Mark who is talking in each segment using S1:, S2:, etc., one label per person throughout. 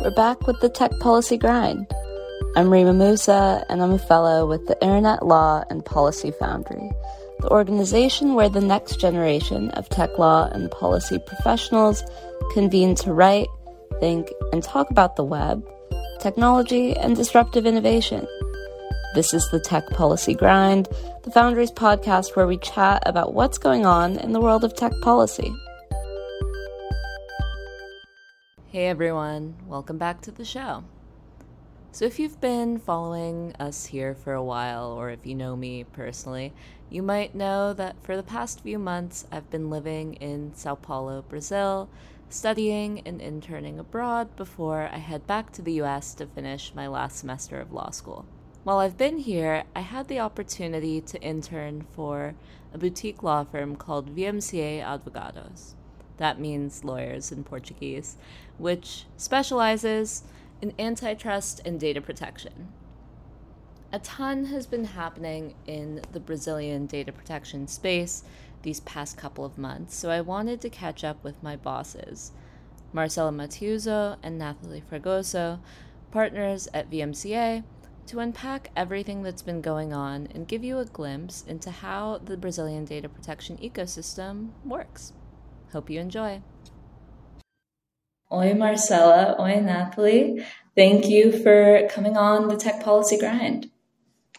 S1: we're back with the Tech Policy Grind. I'm Reema Musa, and I'm a fellow with the Internet Law and Policy Foundry, the organization where the next generation of tech law and policy professionals convene to write, think, and talk about the web, technology, and disruptive innovation. This is the Tech Policy Grind, the Foundry's podcast where we chat about what's going on in the world of tech policy. Hey everyone, welcome back to the show. So, if you've been following us here for a while, or if you know me personally, you might know that for the past few months I've been living in Sao Paulo, Brazil, studying and interning abroad before I head back to the US to finish my last semester of law school. While I've been here, I had the opportunity to intern for a boutique law firm called VMCA Advogados. That means lawyers in Portuguese, which specializes in antitrust and data protection. A ton has been happening in the Brazilian data protection space these past couple of months, so I wanted to catch up with my bosses, Marcela Mattiuzzo and Nathalie Fragoso, partners at VMCA, to unpack everything that's been going on and give you a glimpse into how the Brazilian data protection ecosystem works. Hope you enjoy. Oi, Marcela. Oi, Nathalie. Thank you for coming on the Tech Policy Grind.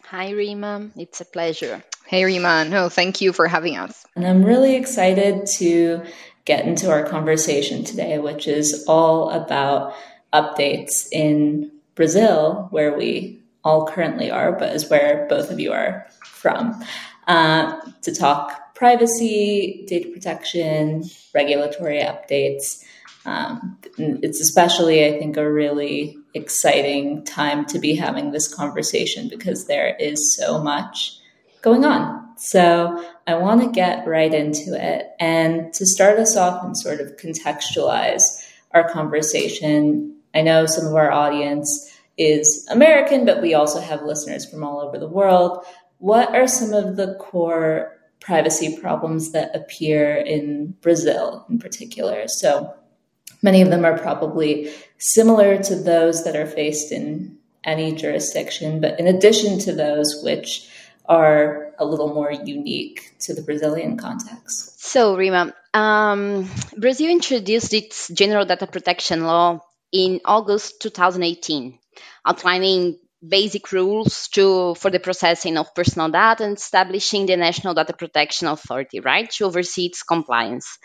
S2: Hi, Reema. It's a pleasure.
S3: Hey, Reema. No, thank you for having us.
S1: And I'm really excited to get into our conversation today, which is all about updates in Brazil, where we all currently are, but is where both of you are from, uh, to talk privacy, data protection, regulatory updates. Um, it's especially, I think, a really exciting time to be having this conversation because there is so much going on. So I want to get right into it. And to start us off and sort of contextualize our conversation, I know some of our audience is American, but we also have listeners from all over the world. What are some of the core privacy problems that appear in Brazil in particular? So many of them are probably similar to those that are faced in any jurisdiction, but in addition to those which are a little more unique to the Brazilian context.
S2: So, Reema, um, Brazil introduced its general data protection law in August 2018 outlining basic rules to for the processing of personal data and establishing the National Data Protection Authority, right, to oversee its compliance.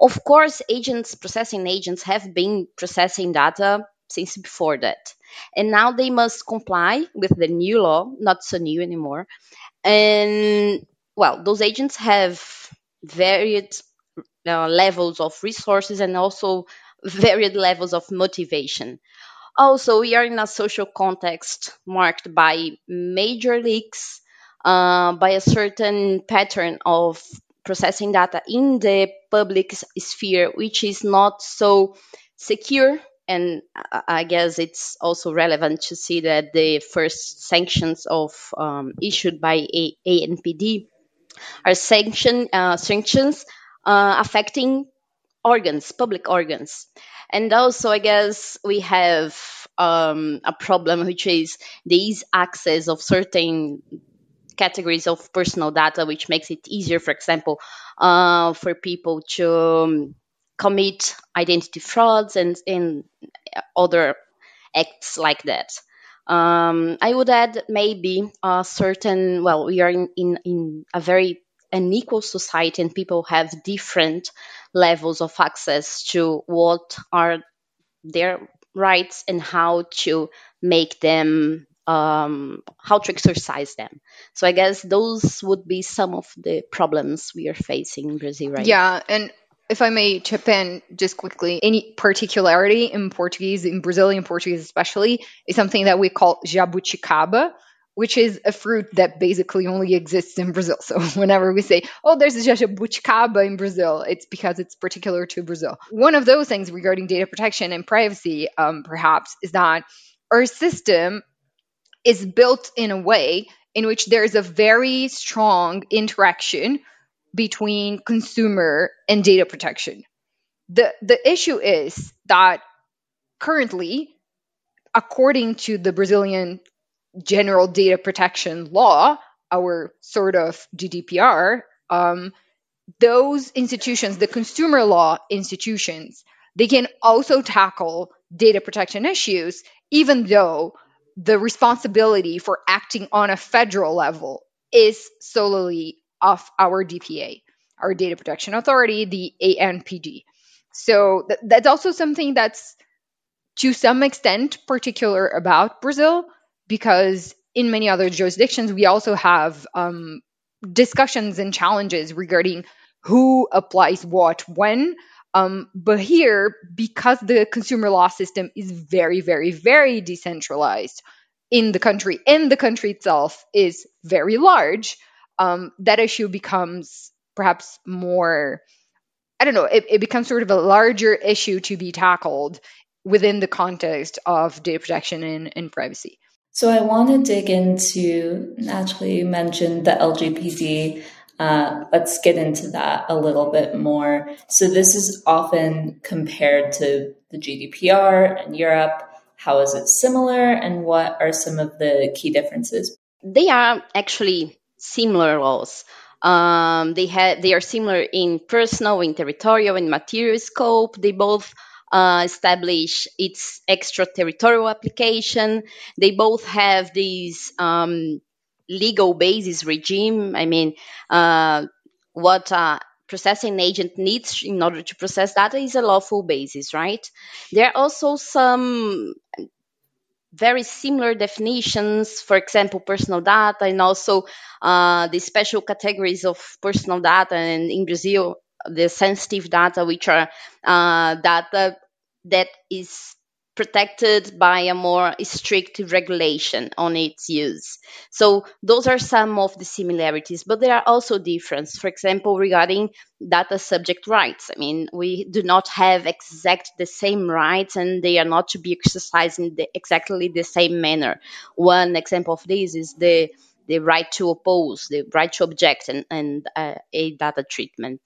S2: Of course, agents, processing agents have been processing data since before that. And now they must comply with the new law, not so new anymore. And well, those agents have varied uh, levels of resources and also varied levels of motivation. Also, we are in a social context marked by major leaks, uh, by a certain pattern of processing data in the public sphere, which is not so secure. And I guess it's also relevant to see that the first sanctions of um, issued by A- ANPD are sanction uh, sanctions uh, affecting organs, public organs. And also, I guess we have um, a problem, which is these access of certain categories of personal data, which makes it easier, for example, uh, for people to um, commit identity frauds and, and other acts like that. Um, I would add maybe a certain, well, we are in, in, in a very unequal society and people have different levels of access to what are their rights and how to make them um, how to exercise them. So I guess those would be some of the problems we are facing in Brazil right
S3: yeah, now. and if I may chip in just quickly, any particularity in Portuguese, in Brazilian Portuguese especially, is something that we call jabuticaba, which is a fruit that basically only exists in Brazil. So whenever we say, oh, there's a jabuticaba in Brazil, it's because it's particular to Brazil. One of those things regarding data protection and privacy, um, perhaps, is that our system is built in a way in which there's a very strong interaction between consumer and data protection. The, the issue is that currently, according to the Brazilian General Data Protection Law, our sort of GDPR, um, those institutions, the consumer law institutions, they can also tackle data protection issues, even though the responsibility for acting on a federal level is solely of our DPA, our Data Protection Authority, the ANPD. So th- that's also something that's to some extent particular about Brazil, because in many other jurisdictions, we also have um, discussions and challenges regarding who applies what when. Um, but here, because the consumer law system is very, very, very decentralized in the country, and the country itself is very large, um, that issue becomes perhaps more, I don't know, it, it becomes sort of a larger issue to be tackled within the context of data protection and, and privacy.
S1: So I want to dig into, naturally, you mentioned the LGPD. Uh, let's get into that a little bit more. So this is often compared to the GDPR in Europe. How is it similar, and what are some of the key differences?
S2: They are actually similar laws. Um, they have they are similar in personal, in territorial, and material scope. They both uh, establish its extraterritorial application. They both have these um, legal basis regime. I mean, uh, what a processing agent needs in order to process data is a lawful basis, right? There are also some very similar definitions, for example, personal data, and also uh, the special categories of personal data. And in Brazil, the sensitive data, which are uh, data that is protected by a more strict regulation on its use. So those are some of the similarities, but there are also differences. For example, regarding data subject rights. I mean, we do not have exact the same rights and they are not to be exercised in the, exactly the same manner. One example of this is the the right to oppose, the right to object, and, and uh, a data treatment.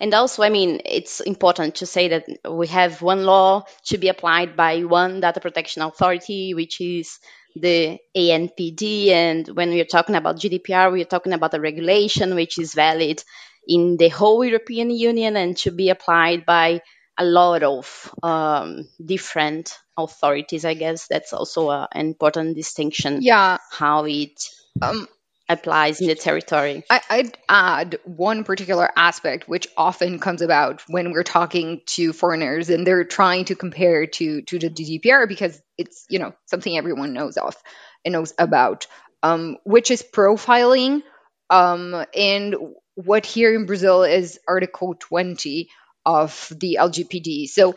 S2: And also, I mean, it's important to say that we have one law to be applied by one data protection authority, which is the ANPD. And when we're talking about GDPR, we're talking about a regulation which is valid in the whole European Union and to be applied by a lot of um, different authorities. I guess that's also a, an important distinction.
S3: Yeah.
S2: How it um, applies in the territory.
S3: I, would add one particular aspect which often comes about when we're talking to foreigners and they're trying to compare to to the GDPR because it's you know something everyone knows of and knows about, um, which is profiling. Um, and what here in Brazil is Article 20 of the LGPD. So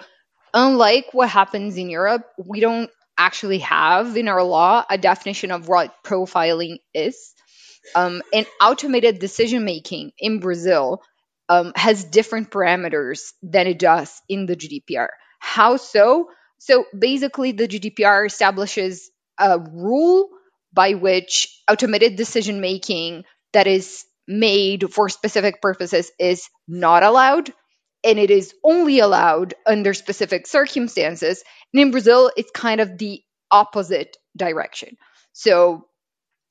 S3: unlike what happens in Europe, we don't actually have in our law a definition of what profiling is um, and automated decision making in Brazil um, has different parameters than it does in the GDPR. How so? So basically, the GDPR establishes a rule by which automated decision making that is made for specific purposes is not allowed and it is only allowed under specific circumstances. And in Brazil, it's kind of the opposite direction. So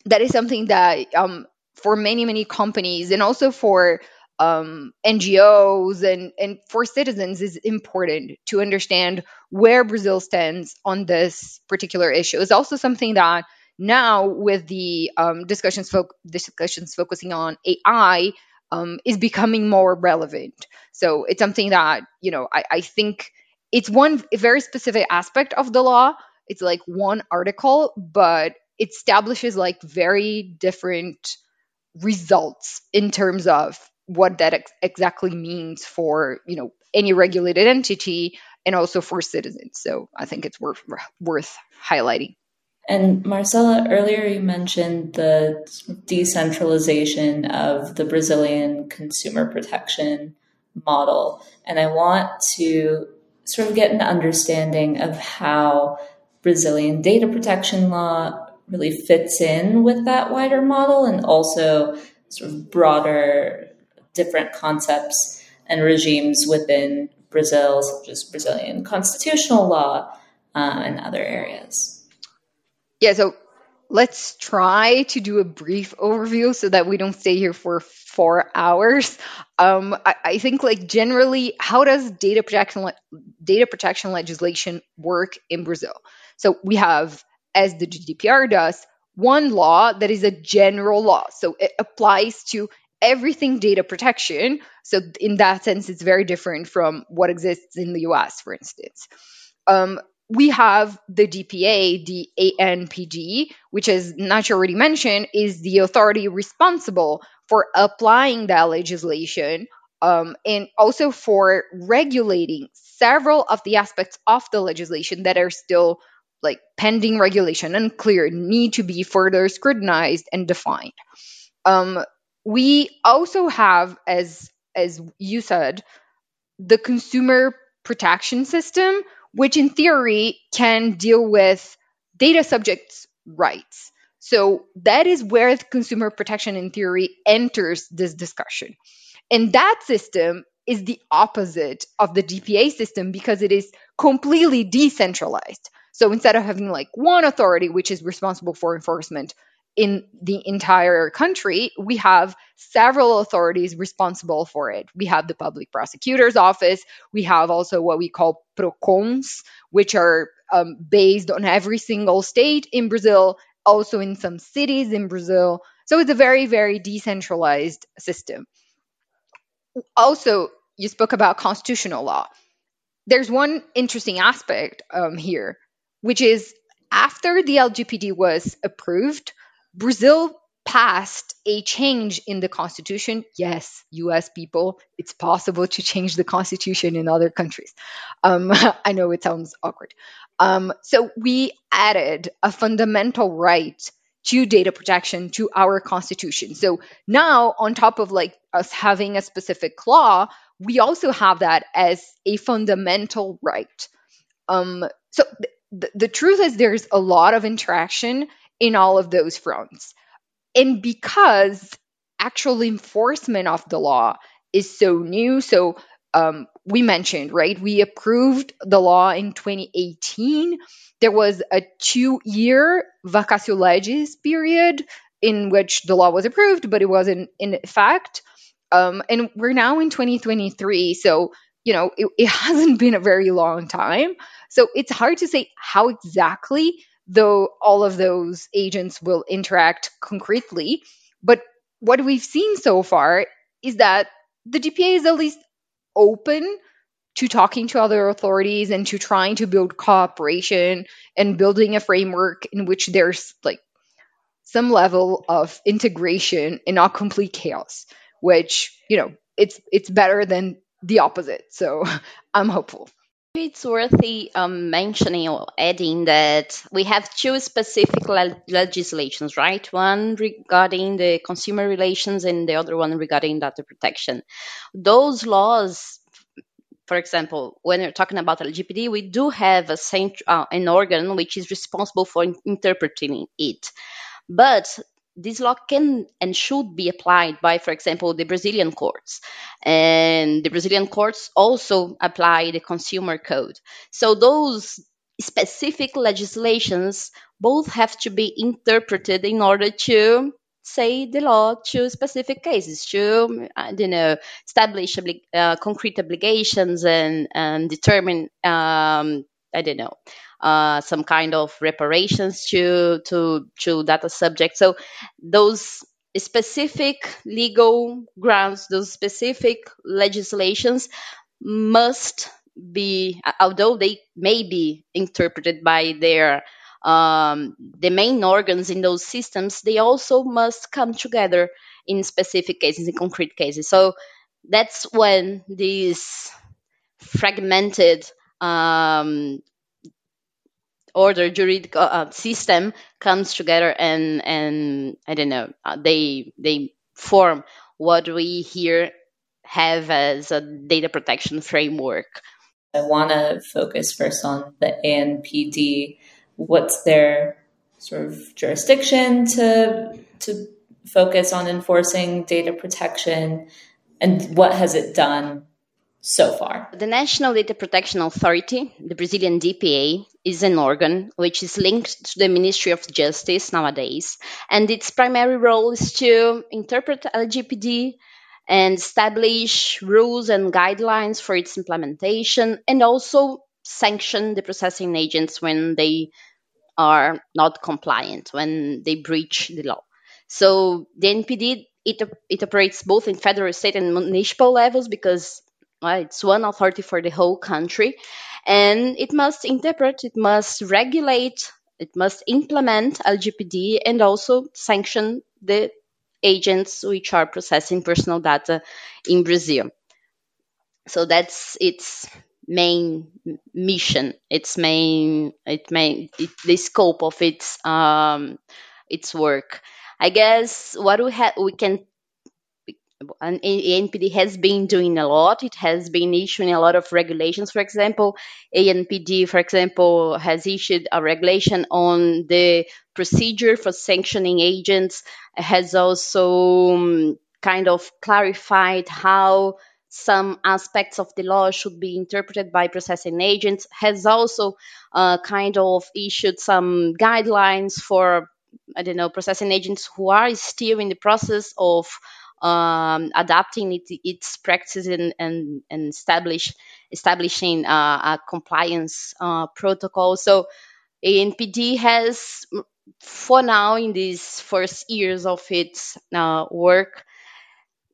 S3: that is something that um, for many many companies and also for um, NGOs and and for citizens is important to understand where Brazil stands on this particular issue. It's also something that now with the um, discussions fo- discussions focusing on AI um, is becoming more relevant. So it's something that you know I, I think it's one very specific aspect of the law. It's like one article, but it establishes like very different results in terms of what that ex- exactly means for you know any regulated entity and also for citizens. So i think it's worth worth highlighting.
S1: And marcela earlier you mentioned the decentralization of the brazilian consumer protection model. And i want to sort of get an understanding of how brazilian data protection law really fits in with that wider model and also sort of broader different concepts and regimes within Brazil, such as Brazilian constitutional law uh, and other areas.
S3: Yeah, so let's try to do a brief overview so that we don't stay here for four hours. Um, I, I, think, like generally, how does data protection data protection legislation work in Brazil? So we have, as the GDPR does, one law that is a general law, so it applies to everything data protection. So in that sense, it's very different from what exists in the US, for instance. Um, we have the DPA, the ANPD, which, as Nacho already mentioned, is the authority responsible for applying that legislation um, and also for regulating several of the aspects of the legislation that are still like pending regulation, unclear, need to be further scrutinized and defined. Um, we also have, as as you said, the consumer protection system, which in theory can deal with data subjects' rights. So that is where consumer protection in theory enters this discussion. And that system is the opposite of the DPA system because it is completely decentralized. So instead of having like one authority which is responsible for enforcement in the entire country, we have several authorities responsible for it. We have the public prosecutor's office. We have also what we call PROCONs, which are um, based on every single state in Brazil, also in some cities in Brazil. So it's a very, very decentralized system. Also, you spoke about constitutional law. There's one interesting aspect um, here, which is after the LGPD was approved, Brazil passed a change in the constitution. Yes, US people, it's possible to change the constitution in other countries. Um, I know it sounds awkward. Um, so we added a fundamental right to data protection to our constitution. So now, on top of like us having a specific law, we also have that as a fundamental right. Um, so th- the truth is, there's a lot of interaction in all of those fronts. And because actual enforcement of the law is so new, so um, we mentioned, right? We approved the law in 2018. There was a two year vacatio legis period in which the law was approved, but it wasn't in effect. Um, and we're now in 2023. So, you know, it, it hasn't been a very long time. So it's hard to say how exactly though all of those agents will interact concretely. But what we've seen so far is that the DPA is at least open to talking to other authorities and to trying to build cooperation and building a framework in which there's like some level of integration and not complete chaos which you know it's it's better than the opposite so i'm hopeful
S2: it's worthy um, mentioning or adding that we have two specific le- legislations, right? One regarding the consumer relations and the other one regarding data protection. Those laws, for example, when you're talking about LGPD, we do have a cent- uh, an organ which is responsible for interpreting it. But this law can and should be applied by, for example, the Brazilian courts. And the Brazilian courts also apply the consumer code. So those specific legislations both have to be interpreted in order to say the law to specific cases to I don't know establish uh, concrete obligations and and determine um, I don't know uh, some kind of reparations to to to data subjects. So those specific legal grounds, those specific legislations must be, although they may be interpreted by their um, the main organs in those systems, they also must come together in specific cases, in concrete cases. So that's when these fragmented um, order juridical uh, system comes together and and I don't know uh, they they form what we here have as a data protection framework.
S1: I want to focus first on the ANPD. What's their sort of jurisdiction to to focus on enforcing data protection, and what has it done so far?
S2: The National Data Protection Authority, the Brazilian DPA, is an organ which is linked to the Ministry of Justice nowadays, and its primary role is to interpret LGPD and establish rules and guidelines for its implementation and also sanction the processing agents when they are not compliant, when they breach the law. So the ANPD it, it operates both in federal, state, and municipal levels because it's one authority for the whole country, and it must interpret, it must regulate, it must implement LGPD, and also sanction the agents which are processing personal data in Brazil. So that's its main mission, its main, it main, it, the scope of its um, its work. I guess what we have we can and ANPD has been doing a lot. It has been issuing a lot of regulations. For example, ANPD, for example, has issued a regulation on the procedure for sanctioning agents. It has also um, kind of clarified how some aspects of the law should be interpreted by processing agents. Has also uh, kind of issued some guidelines for I don't know processing agents who are still in the process of um, adapting it, its practices and, and, and establish, establishing uh, a compliance uh, protocol. So ANPD has, for now, in these first years of its uh, work,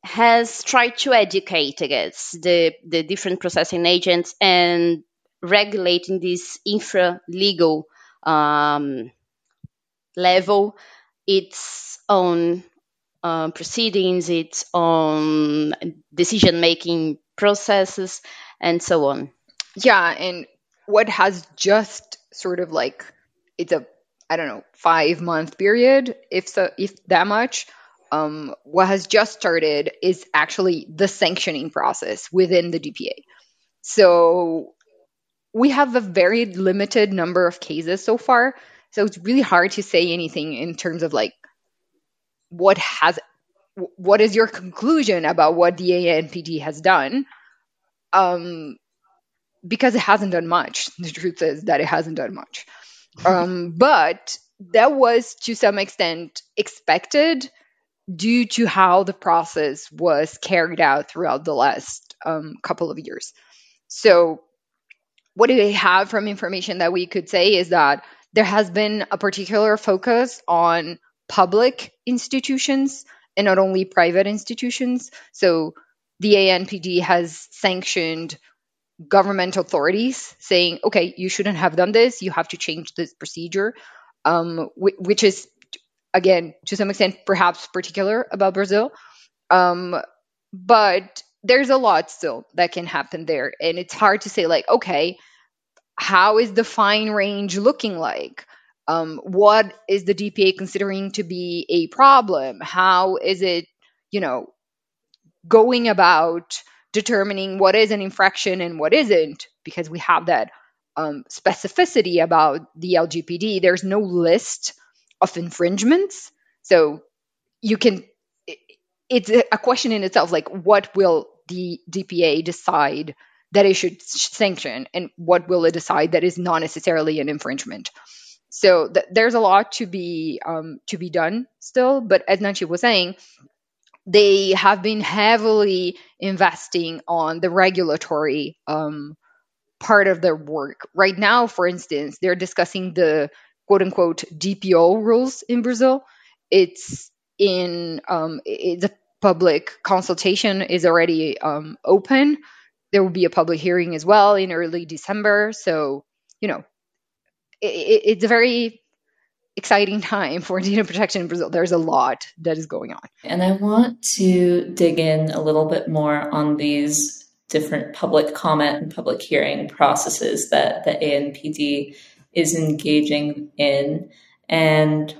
S2: has tried to educate, guess, the, the different processing agents and regulating this infra legal um, level its own um, proceedings, its own decision making processes, and so on.
S3: Yeah, and what has just sort of like it's a I don't know five month period, if so, if that much. Um, what has just started is actually the sanctioning process within the DPA. So we have a very limited number of cases so far. So it's really hard to say anything in terms of like what has what is your conclusion about what the ANPD has done? Um, because it hasn't done much. The truth is that it hasn't done much. Um, but that was to some extent expected due to how the process was carried out throughout the last um, couple of years. So, what do we have from information that we could say is that there has been a particular focus on public institutions and not only private institutions. So the ANPD has sanctioned government authorities saying, okay, you shouldn't have done this, you have to change this procedure, um, which is, again, to some extent, perhaps particular about Brazil. Um, but there's a lot still that can happen there. And it's hard to say, like, okay, how is the fine range looking like? Um, what is the DPA considering to be a problem? How is it, you know, going about determining what is an infraction and what isn't? Because we have that um, specificity about the LGPD. There's no list of infringements, so you can. It's a question in itself, like what will the DPA decide that it should sanction, and what will it decide that is not necessarily an infringement? So th- there's a lot to be um, to be done still. But as Nancy was saying, they have been heavily investing on the regulatory um, part of their work. Right now, for instance, they're discussing the quote unquote DPO rules in Brazil. It's in um, the public consultation is already um, open. There will be a public hearing as well in early December. So, you know, it, it's a very exciting time for data protection in Brazil. There's a lot that is going on.
S1: And I want to dig in a little bit more on these different public comment and public hearing processes that the ANPD is engaging in. And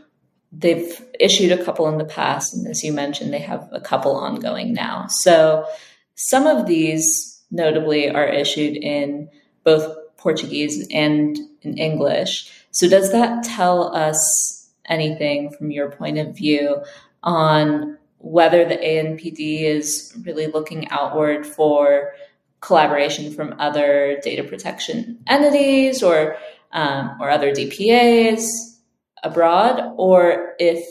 S1: they've issued a couple in the past. And as you mentioned, they have a couple ongoing now. So some of these notably are issued in both Portuguese and in English. So, does that tell us anything from your point of view on whether the ANPD is really looking outward for collaboration from other data protection entities or um, or other DPAs abroad, or if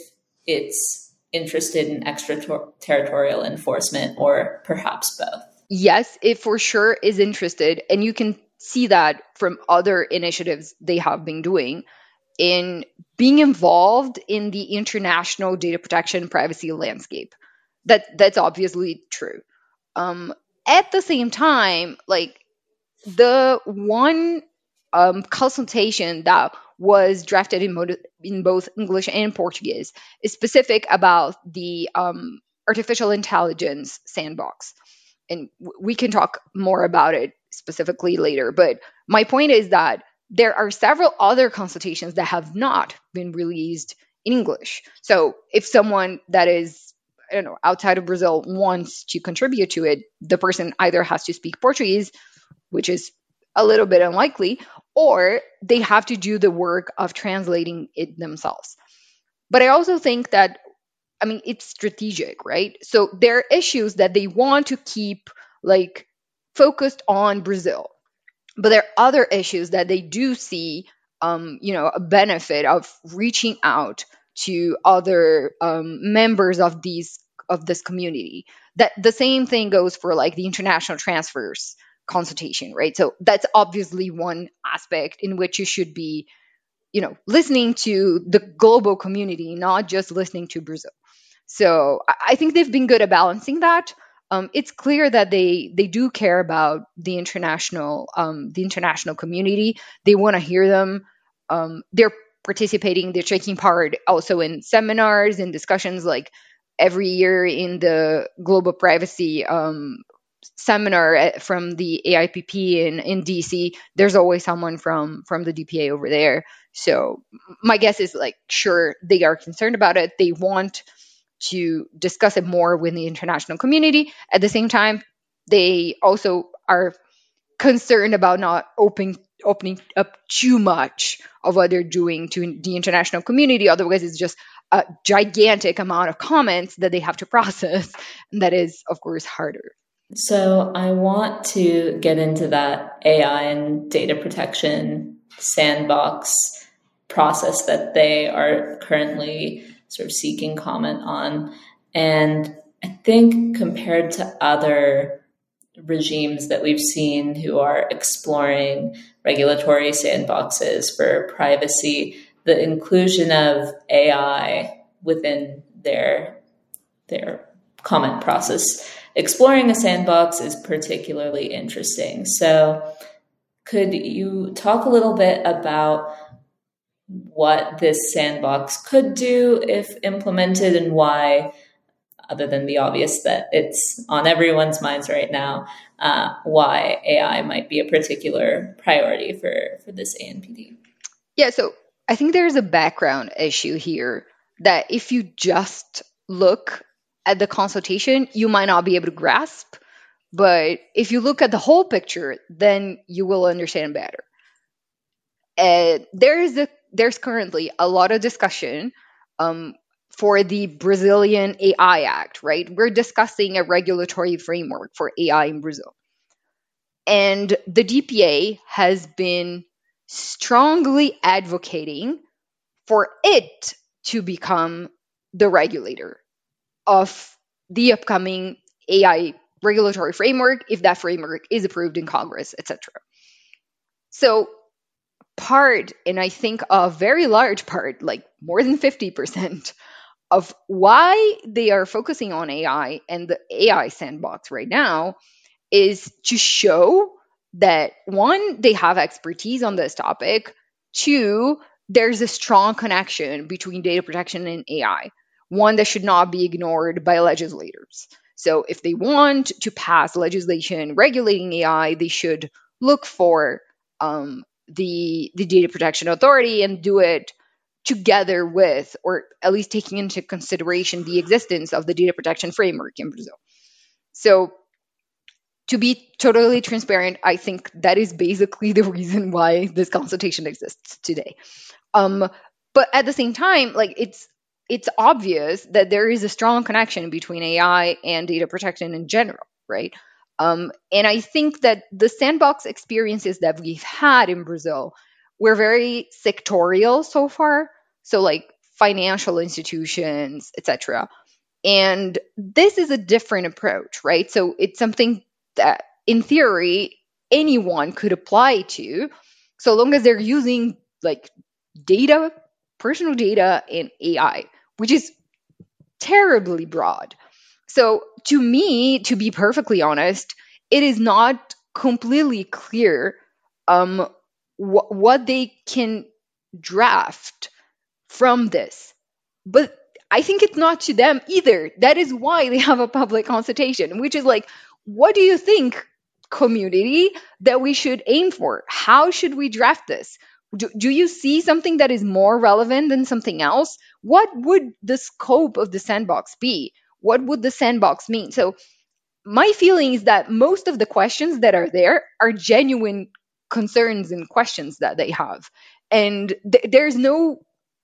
S1: it's interested in extraterritorial enforcement, or perhaps both.
S3: Yes, it for sure is interested, and you can see that from other initiatives they have been doing in being involved in the international data protection privacy landscape. That that's obviously true. Um, at the same time, like the one um, consultation that was drafted in, mod- in both English and Portuguese is specific about the um, artificial intelligence sandbox. And w- we can talk more about it specifically later. But my point is that there are several other consultations that have not been released in English. So if someone that is I don't know outside of Brazil wants to contribute to it, the person either has to speak Portuguese, which is a little bit unlikely, or they have to do the work of translating it themselves. But I also think that I mean it's strategic, right? So there are issues that they want to keep like focused on Brazil. But there are other issues that they do see um, you know a benefit of reaching out to other um, members of these of this community. That the same thing goes for like the international transfers consultation right? So that's obviously one aspect in which you should be you know listening to the global community not just listening to brazil. So i think they've been good at balancing that um, it's clear that they they do care about the international um, the international community. They want to hear them. Um, they're participating. They're taking part also in seminars and discussions. Like every year in the global privacy um, seminar from the IAPP in, in DC, there's always someone from from the DPA over there. So my guess is like, sure, they are concerned about it. They want to discuss it more with the international community. At the same time, they also are concerned about not opening opening up too much of what they're doing to the international community. Otherwise, it's just a gigantic amount of comments that they have to process, and that is, of course, harder.
S1: So, I want to get into that AI and data protection sandbox process that they are currently sort of seeking comment on. And I think compared to other regimes that we've seen who are exploring regulatory sandboxes for privacy, the inclusion of AI within their their comment process exploring a sandbox is particularly interesting. So could you talk a little bit about what this sandbox could do if implemented and why, other than the obvious that it's on everyone's minds right now, uh, why AI might be a particular priority for, for this ANPD.
S3: Yeah, so I think there's a background issue here that if you just look at the consultation, you might not be able to grasp. But if you look at the whole picture, then you will understand better. Uh, there is a there's currently a lot of discussion um, for the Brazilian AI Act, right? We're discussing a regulatory framework for AI in Brazil. And the DPA has been strongly advocating for it to become the regulator of the upcoming AI regulatory framework if that framework is approved in Congress, etc. So part, and I think a very large part, like more than 50%, of why they are focusing on AI and the AI sandbox right now is to show that one, they have expertise on this topic, two, there's a strong connection between data protection and AI, one that should not be ignored by legislators. So if they want to pass legislation regulating AI, they should look for um, the the data protection authority and do it together with or at least taking into consideration the existence of the data protection framework in Brazil. So to be totally transparent, I think that is basically the reason why this consultation exists today. Um, but at the same time, like it's it's obvious that there is a strong connection between AI and data protection in general, right? Um, and I think that the sandbox experiences that we've had in Brazil were very sectorial so far. So, like financial institutions, etc. And this is a different approach, right? So, it's something that, in theory, anyone could apply to, so long as they're using like data, personal data, and AI, which is terribly broad. So, to me, to be perfectly honest, it is not completely clear um, wh- what they can draft from this. But I think it's not to them either. That is why they have a public consultation, which is like, what do you think, community, that we should aim for? How should we draft this? Do, do you see something that is more relevant than something else? What would the scope of the sandbox be? What would the sandbox mean? So, my feeling is that most of the questions that are there are genuine concerns and questions that they have. And th- there's no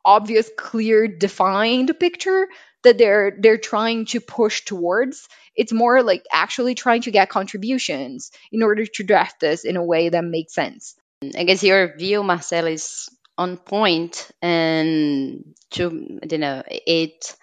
S3: obvious, clear, defined picture that they're they're trying to push towards. It's more like actually trying to get contributions in order to draft this in a way that makes sense.
S2: I guess your view, Marcel, is on point, and to I don't know it.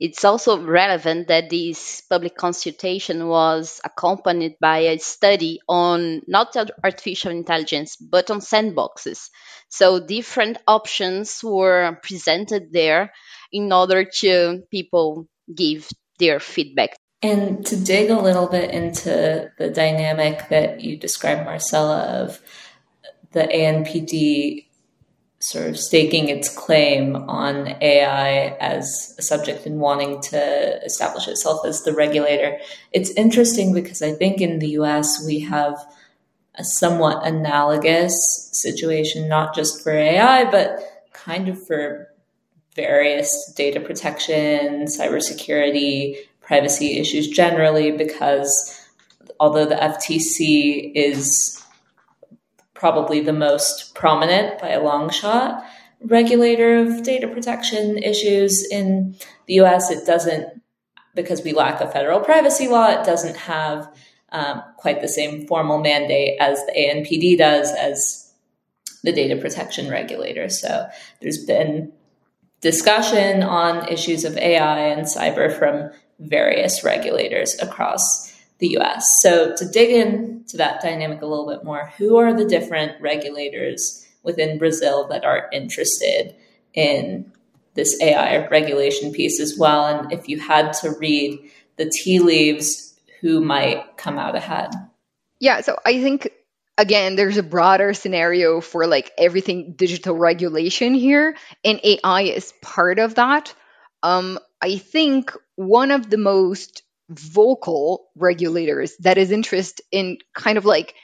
S2: It's also relevant that this public consultation was accompanied by a study on not artificial intelligence but on sandboxes. So different options were presented there in order to people give their feedback.
S1: And to dig a little bit into the dynamic that you described, Marcela, of the ANPD sort of staking its claim on AI as a subject and wanting to establish itself as the regulator. It's interesting because I think in the US we have a somewhat analogous situation, not just for AI, but kind of for various data protection, cybersecurity, privacy issues generally, because although the FTC is probably the most prominent by a long shot regulator of data protection issues in the US. It doesn't, because we lack a federal privacy law, it doesn't have um, quite the same formal mandate as the ANPD does as the data protection regulator. So there's been discussion on issues of AI and cyber from various regulators across the US. So, to dig into that dynamic a little bit more, who are the different regulators within Brazil that are interested in this AI regulation piece as well? And if you had to read the tea leaves, who might come out ahead?
S3: Yeah, so I think again there's a broader scenario for like everything digital regulation here and ai is part of that um, i think one of the most vocal regulators that is interested in kind of like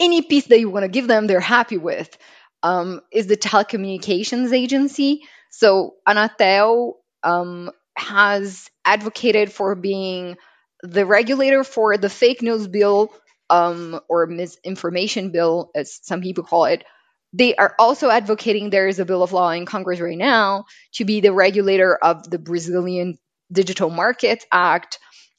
S3: any piece that you want to give them, they're happy with, um, is the telecommunications agency. So Anatel um, has advocated for being the regulator for the fake news bill um, or misinformation bill, as some people call it. They are also advocating there is a bill of law in Congress right now to be the regulator of the Brazilian Digital Markets Act,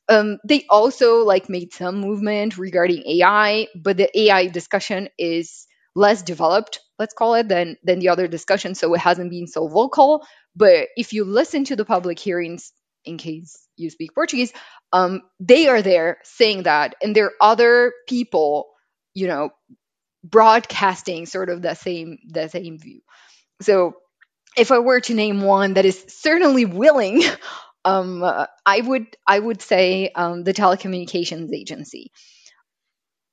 S3: um, they also like made some movement regarding AI, but the AI discussion is less developed, let's call it, than than the other discussion. So it hasn't been so vocal. But if you listen to the public hearings, in case you speak Portuguese, um, they are there saying that, and there are other people, you know, broadcasting sort of the same the same view. So if I were to name one that is certainly willing um, uh, I would I would say um, the telecommunications agency.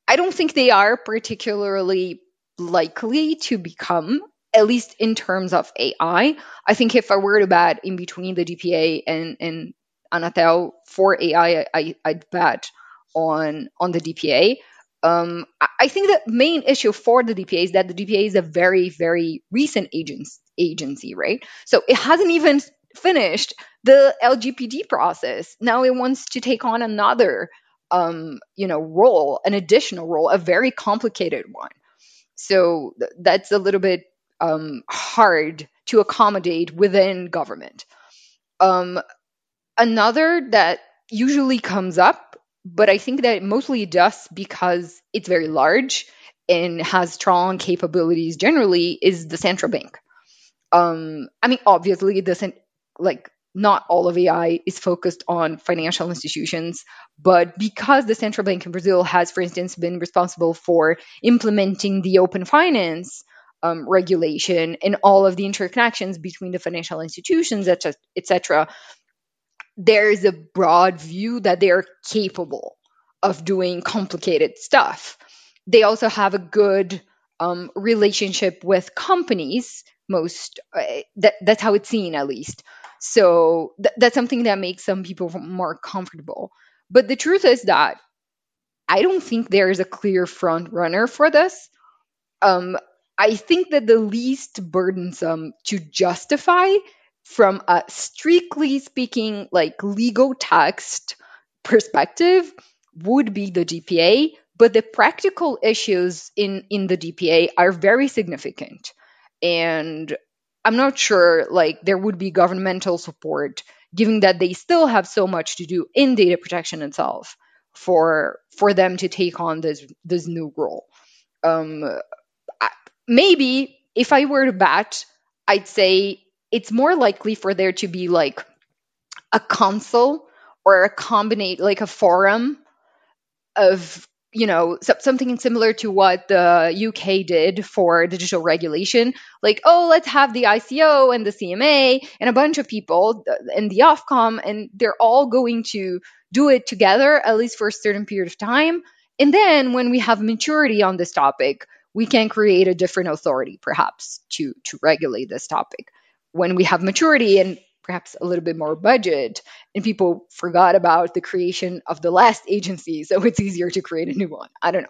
S3: I don't think they are particularly likely to become, at least in terms of AI. I think if I were to bet in between the DPA and and Anatel for AI, I, would bet on on the DPA. Um, I think the main issue for the DPA is that the DPA is a very, very recent agency, right? So it hasn't even finished the LGPD process. Now it wants to take on another, um, you know, role, an additional role, a very complicated one. So th- that's a little bit um, hard to accommodate within government. Um, another that usually comes up but I think that mostly does because it's very large and has strong capabilities generally is the central bank. Um, I mean, obviously, the like not all of AI is focused on financial institutions, but because the central bank in Brazil has, for instance, been responsible for implementing the open finance um, regulation and all of the interconnections between the financial institutions, etc., there is a broad view that they are capable of doing complicated stuff. They also have a good um, relationship with companies. Most uh, that, that's how it's seen, at least. So th- that's something that makes some people more comfortable. But the truth is that I don't think there is a clear front runner for this. Um, I think that the least burdensome to justify from a strictly speaking, like legal text perspective, would be the DPA, but the practical issues in in the DPA are very significant, and I'm not sure like there would be governmental support, given that they still have so much to do in data protection itself for for them to take on this this new role. Um, maybe if I were to bet, I'd say it's more likely for there to be like a council or a combinate like a forum of you know something similar to what the UK did for digital regulation. Like oh let's have the ICO and the CMA and a bunch of people and the Ofcom and they're all going to do it together at least for a certain period of time. And then when we have maturity on this topic we can create a different authority perhaps to to regulate this topic. When we have maturity and perhaps a little bit more budget and people forgot about the creation of the last agency so it's easier to create a new one. I don't know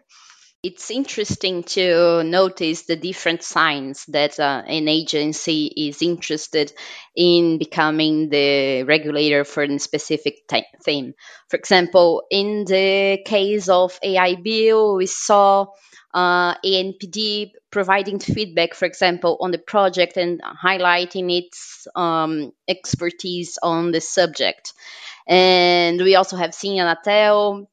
S2: it's interesting to notice the different signs that uh, an agency is interested in becoming the regulator for a specific theme. For example, in the case of AI bill, we saw uh, ANPD providing feedback, for example, on the project and highlighting its um, expertise on the subject. And we also have seen Anatel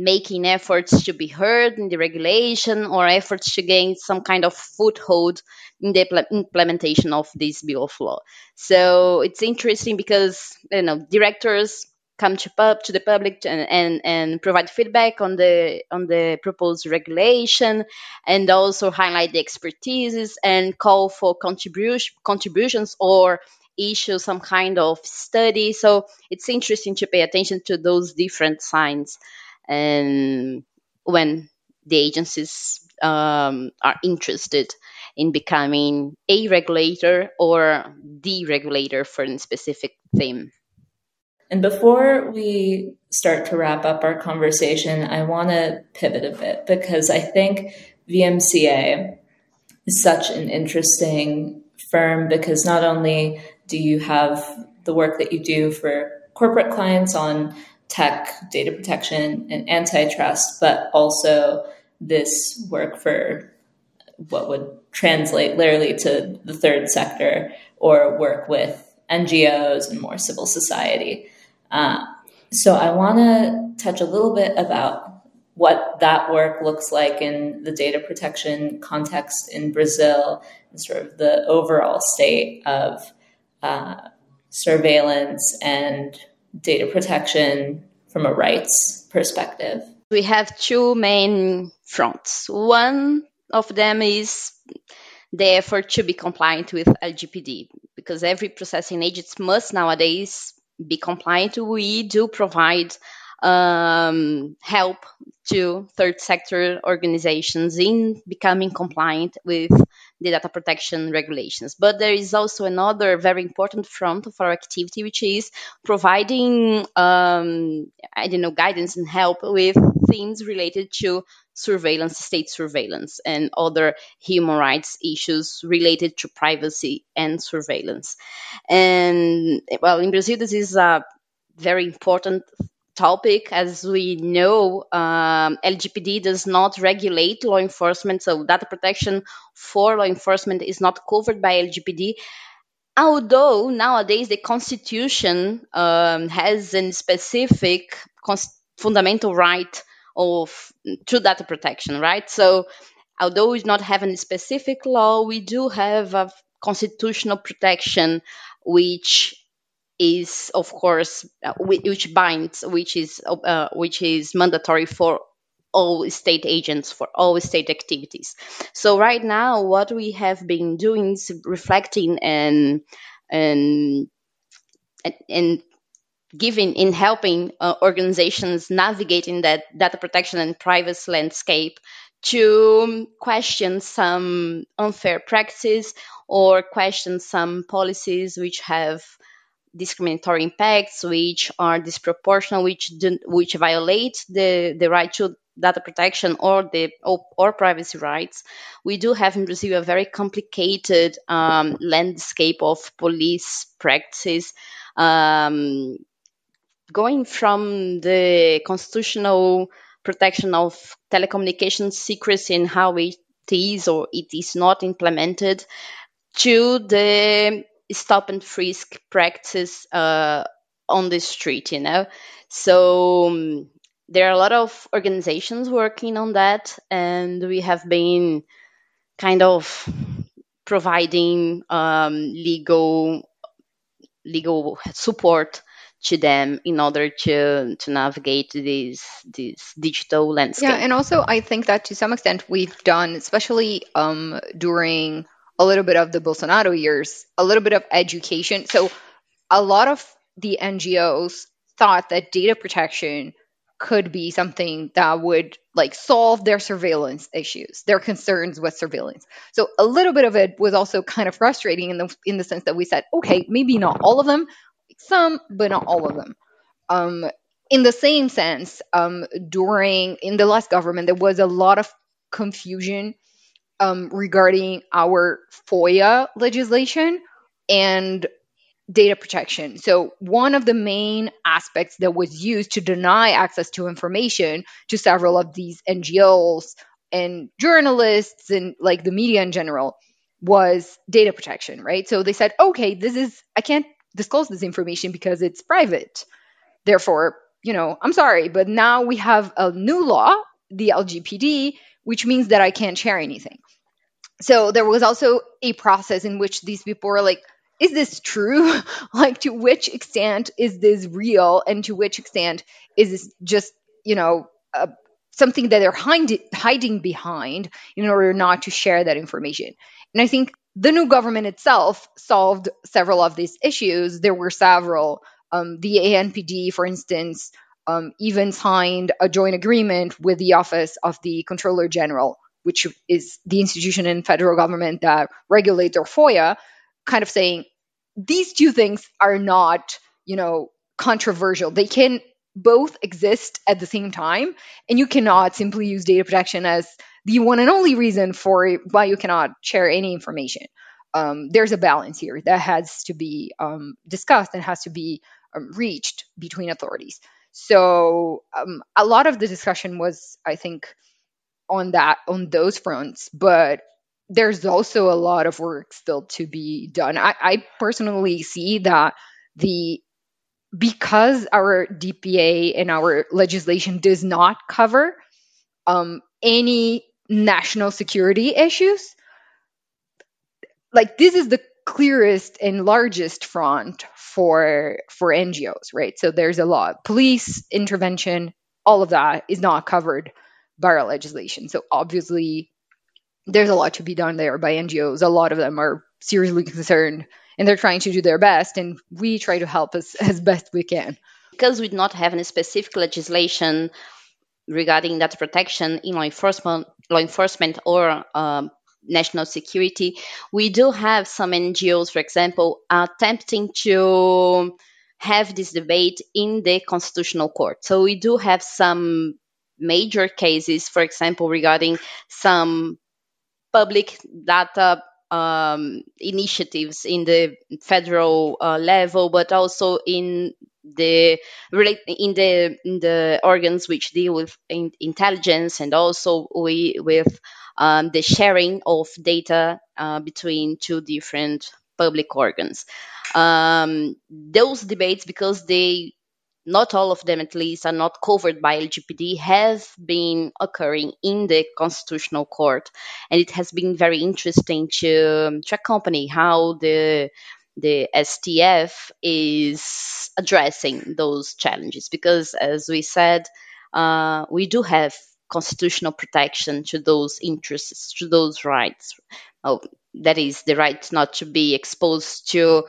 S2: making efforts to be heard in the regulation or efforts to gain some kind of foothold in the implementation of this bill of law. So it's interesting because you know directors come to pub to the public and, and, and provide feedback on the on the proposed regulation and also highlight the expertises and call for contribution contributions or issue some kind of study so it's interesting to pay attention to those different signs and when the agencies um, are interested in becoming a regulator or the regulator for a specific theme.
S1: And before we start to wrap up our conversation, I want to pivot a bit because I think VMCA is such an interesting firm because not only do you have the work that you do for corporate clients on tech, data protection, and antitrust, but also this work for what would translate literally to the third sector or work with NGOs and more civil society. Uh, so I want to touch a little bit about what that work looks like in the data protection context in Brazil and sort of the overall state of uh, surveillance and data protection from a rights perspective.
S2: We have two main fronts. One of them is the effort to be compliant with LGPD because every processing agent must nowadays be compliant, we do provide um, help to third sector organizations in becoming compliant with the data protection regulations. But there is also another very important front of our activity, which is providing, um, I don't know, guidance and help with things related to surveillance, state surveillance, and other human rights issues related to privacy and surveillance. And well, in Brazil, this is a very important topic. As we know, um, LGPD does not regulate law enforcement, so data protection for law enforcement is not covered by LGPD. Although nowadays the Constitution um, has a specific fundamental right of to data protection, right? So although we do not have a specific law, we do have a constitutional protection which is of course uh, which binds which is uh, which is mandatory for all state agents for all state activities. So right now what we have been doing is reflecting and and and giving in helping uh, organizations navigating that data protection and privacy landscape to question some unfair practices or question some policies which have discriminatory impacts, which are disproportional, which which violate the, the right to data protection or the or, or privacy rights. We do have in Brazil a very complicated um, landscape of police practices. Um, going from the constitutional protection of telecommunications secrecy and how it is or it is not implemented to the stop and frisk practice uh, on the street, you know. So um, there are a lot of organizations working on that, and we have been kind of providing um, legal legal support to them in order to to navigate this this digital landscape.
S3: Yeah, and also I think that to some extent we've done, especially um, during a little bit of the Bolsonaro years, a little bit of education. So a lot of the NGOs thought that data protection could be something that would like solve their surveillance issues, their concerns with surveillance. So a little bit of it was also kind of frustrating in the in the sense that we said, okay, maybe not all of them, some, but not all of them. Um, in the same sense, um, during in the last government, there was a lot of confusion um, regarding our FOIA legislation and data protection. So, one of the main aspects that was used to deny access to information to several of these NGOs and journalists and like the media in general was data protection, right? So they said, okay, this is, I can't disclose this information because it's private. Therefore, you know, I'm sorry, but now we have a new law, the LGPD, which means that I can't share anything. So there was also a process in which these people were like is this true? Like to which extent is this real? And to which extent is this just you know uh, something that they're hiding, hiding behind in order not to share that information? And i think the new government itself solved several of these issues. There were several um, the anpd for instance um, even signed a joint agreement with the office of the controller general which is the institution in federal government that regulates our FOIA, kind of saying these two things are not, you know, controversial. They can both exist at the same time, and you cannot simply use data protection as the one and only reason for why you cannot share any information. Um, there's a balance here that has to be um, discussed and has to be um, reached between authorities. So um, a lot of the discussion was, I think, on that on those fronts but there's also a lot of work still to be done. I, I personally see that the because our dpa and our legislation does not cover um, any national security issues like this is the clearest and largest front for for ngos right so there's a lot police intervention all of that is not covered by our legislation. So obviously, there's a lot to be done there by NGOs. A lot of them are seriously concerned and they're trying to do their best, and we try to help as, as best we can.
S2: Because we do not have any specific legislation regarding data protection in law enforcement, law enforcement or um, national security, we do have some NGOs, for example, attempting to have this debate in the constitutional court. So we do have some major cases, for example, regarding some public data um, initiatives in the federal uh, level, but also in the relate in the in the organs which deal with in, intelligence and also we, with um, the sharing of data uh, between two different public organs. Um, those debates, because they not all of them at least are not covered by LGPD have been occurring in the constitutional court and it has been very interesting to, to accompany how the the STF is addressing those challenges because as we said uh, we do have constitutional protection to those interests to those rights. Oh, that is the right not to be exposed to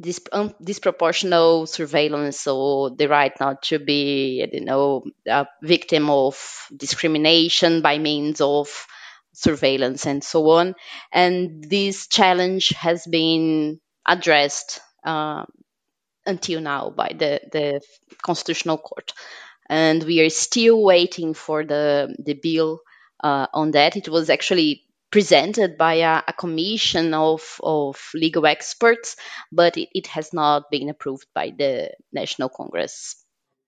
S2: this um, disproportional surveillance or the right not to be you know a victim of discrimination by means of surveillance and so on. And this challenge has been addressed uh, until now by the, the constitutional court. And we are still waiting for the the bill uh, on that. It was actually presented by a, a commission of, of legal experts, but it, it has not been approved by the National Congress.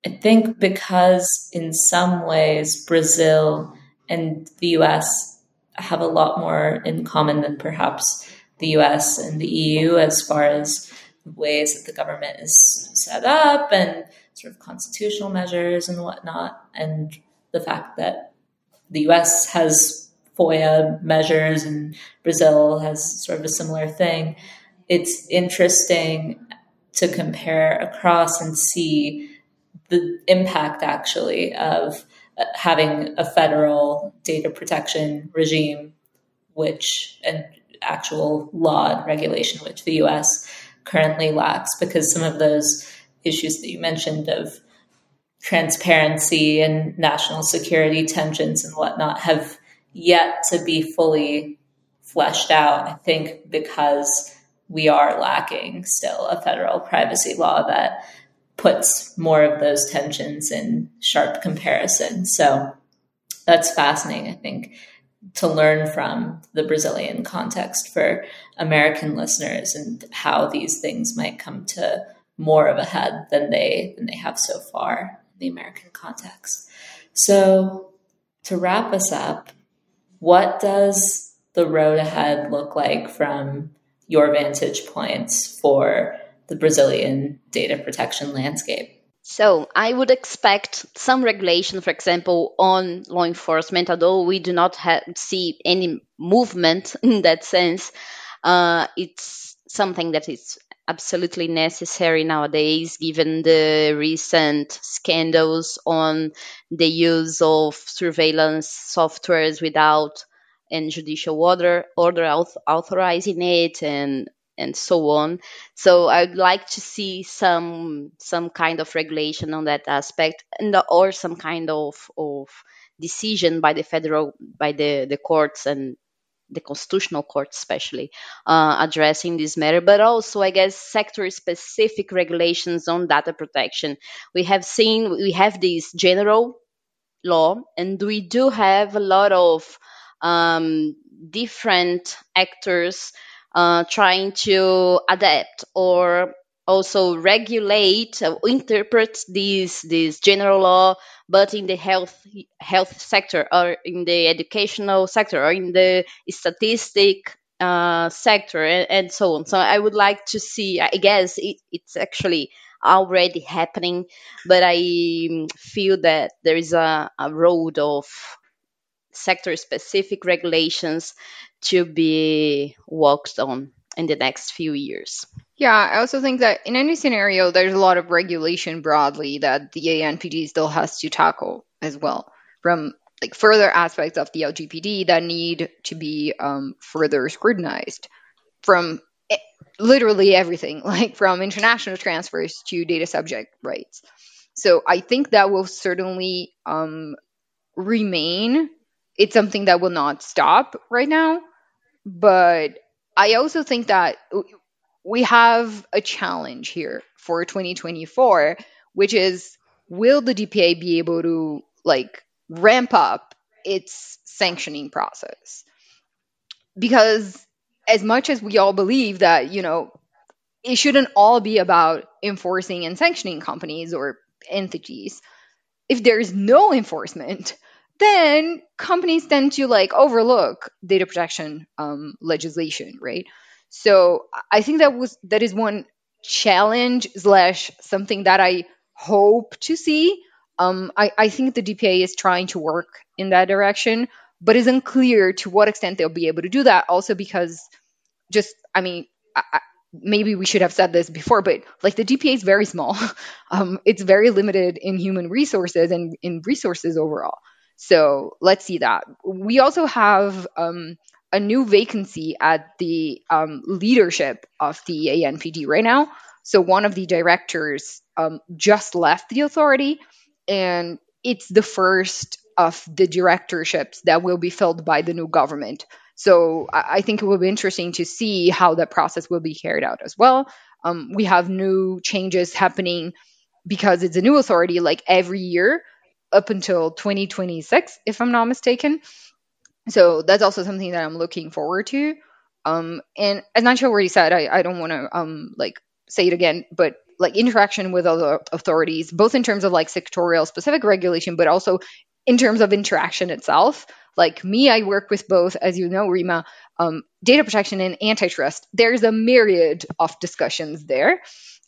S1: I think because in some ways Brazil and the US have a lot more in common than perhaps the US and the EU as far as ways that the government is set up and sort of constitutional measures and whatnot, and the fact that the US has FOIA measures, and Brazil has sort of a similar thing. It's interesting to compare across and see the impact actually of having a federal data protection regime, which and actual law and regulation, which the US currently lacks, because some of those issues that you mentioned of transparency and national security tensions and whatnot have yet to be fully fleshed out, I think, because we are lacking still a federal privacy law that puts more of those tensions in sharp comparison. So that's fascinating, I think, to learn from the Brazilian context for American listeners and how these things might come to more of a head than they than they have so far in the American context. So to wrap us up, what does the road ahead look like from your vantage points for the Brazilian data protection landscape?
S2: So I would expect some regulation, for example, on law enforcement, although we do not have, see any movement in that sense. Uh, it's something that is absolutely necessary nowadays, given the recent scandals on the use of surveillance softwares without and judicial order order authorizing it and and so on. So I'd like to see some some kind of regulation on that aspect, and or some kind of of decision by the federal by the the courts and the constitutional court especially uh, addressing this matter but also i guess sector specific regulations on data protection we have seen we have this general law and we do have a lot of um, different actors uh, trying to adapt or also regulate uh, interpret this this general law but in the health health sector or in the educational sector or in the statistic uh, sector and, and, so on. So i would like to see i guess it, it's actually already happening but i feel that there is a, a road of sector specific regulations to be worked on in the next few years
S3: yeah, I also think that in any scenario, there's a lot of regulation broadly that the ANPD still has to tackle as well, from like further aspects of the LGPD that need to be um, further scrutinized, from literally everything, like from international transfers to data subject rights. So I think that will certainly um, remain. It's something that will not stop right now, but I also think that we have a challenge here for 2024, which is will the DPA be able to like ramp up its sanctioning process? Because as much as we all believe that, you know, it shouldn't all be about enforcing and sanctioning companies or entities. If there's no enforcement, then companies tend to like overlook data protection um, legislation, right? So I think that was that is one challenge slash something that I hope to see. Um, I, I think the DPA is trying to work in that direction, but it's unclear to what extent they'll be able to do that. Also, because just, I mean, I, I, maybe we should have said this before, but like the DPA is very small. um, it's very limited in human resources and in resources overall. So let's see that. We also have um, a new vacancy at the um, leadership of the ANPD right now. So one of the directors um, just left the authority, and it's the first of the directorships that will be filled by the new government. So I, think it will be interesting to see how that process will be carried out as well. Um, we have new changes happening because it's a new authority like every year up until 2026, if I'm not mistaken. So that's also something that I'm looking forward to. Um, and as Nacho already said, I, I don't want to um, like say it again, but like interaction with other authorities, both in terms of like sectorial specific regulation, but also in terms of interaction itself. Like me, I work with both, as you know, Reema, um, data protection and antitrust. There's a myriad of discussions there.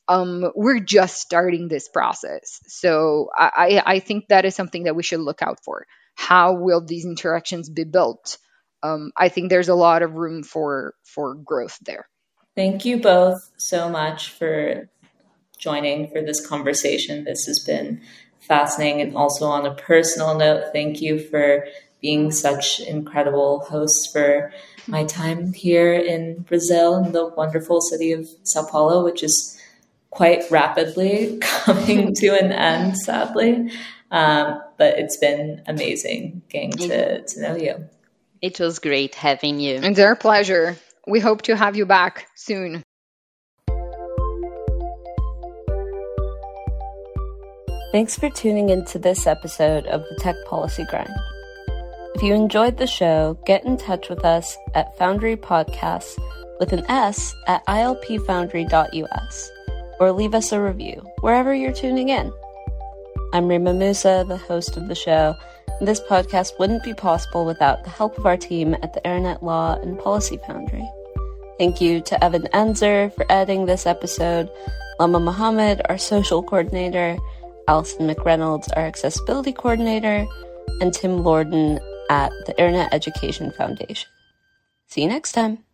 S3: Um, we're just starting this process. So I, I think that is something that we should look out for. How will these interactions be built? Um, I think there's a lot of room for for growth there.
S1: Thank you both so much for joining for this conversation. This has been fascinating. And also, on a personal note, thank you for being such incredible hosts for my time here in Brazil, in the wonderful city of Sao Paulo, which is quite rapidly coming to an end, sadly. Um, but it's been amazing getting to, to know you.
S2: It was great having you.
S3: It's our pleasure. We hope to have you back soon.
S4: Thanks for tuning into this episode of the Tech Policy Grind. If you enjoyed the show, get in touch with us at Foundry Podcasts with an S at ilpfoundry.us or leave us a review wherever you're tuning in. I'm Reema Moussa, the host of the show, this podcast wouldn't be possible without the help of our team at the Internet Law and Policy Foundry. Thank you to Evan Enzer for editing this episode, Lama Mohammed, our social coordinator, Allison McReynolds, our accessibility coordinator, and Tim Lorden at the Internet Education Foundation. See you next time.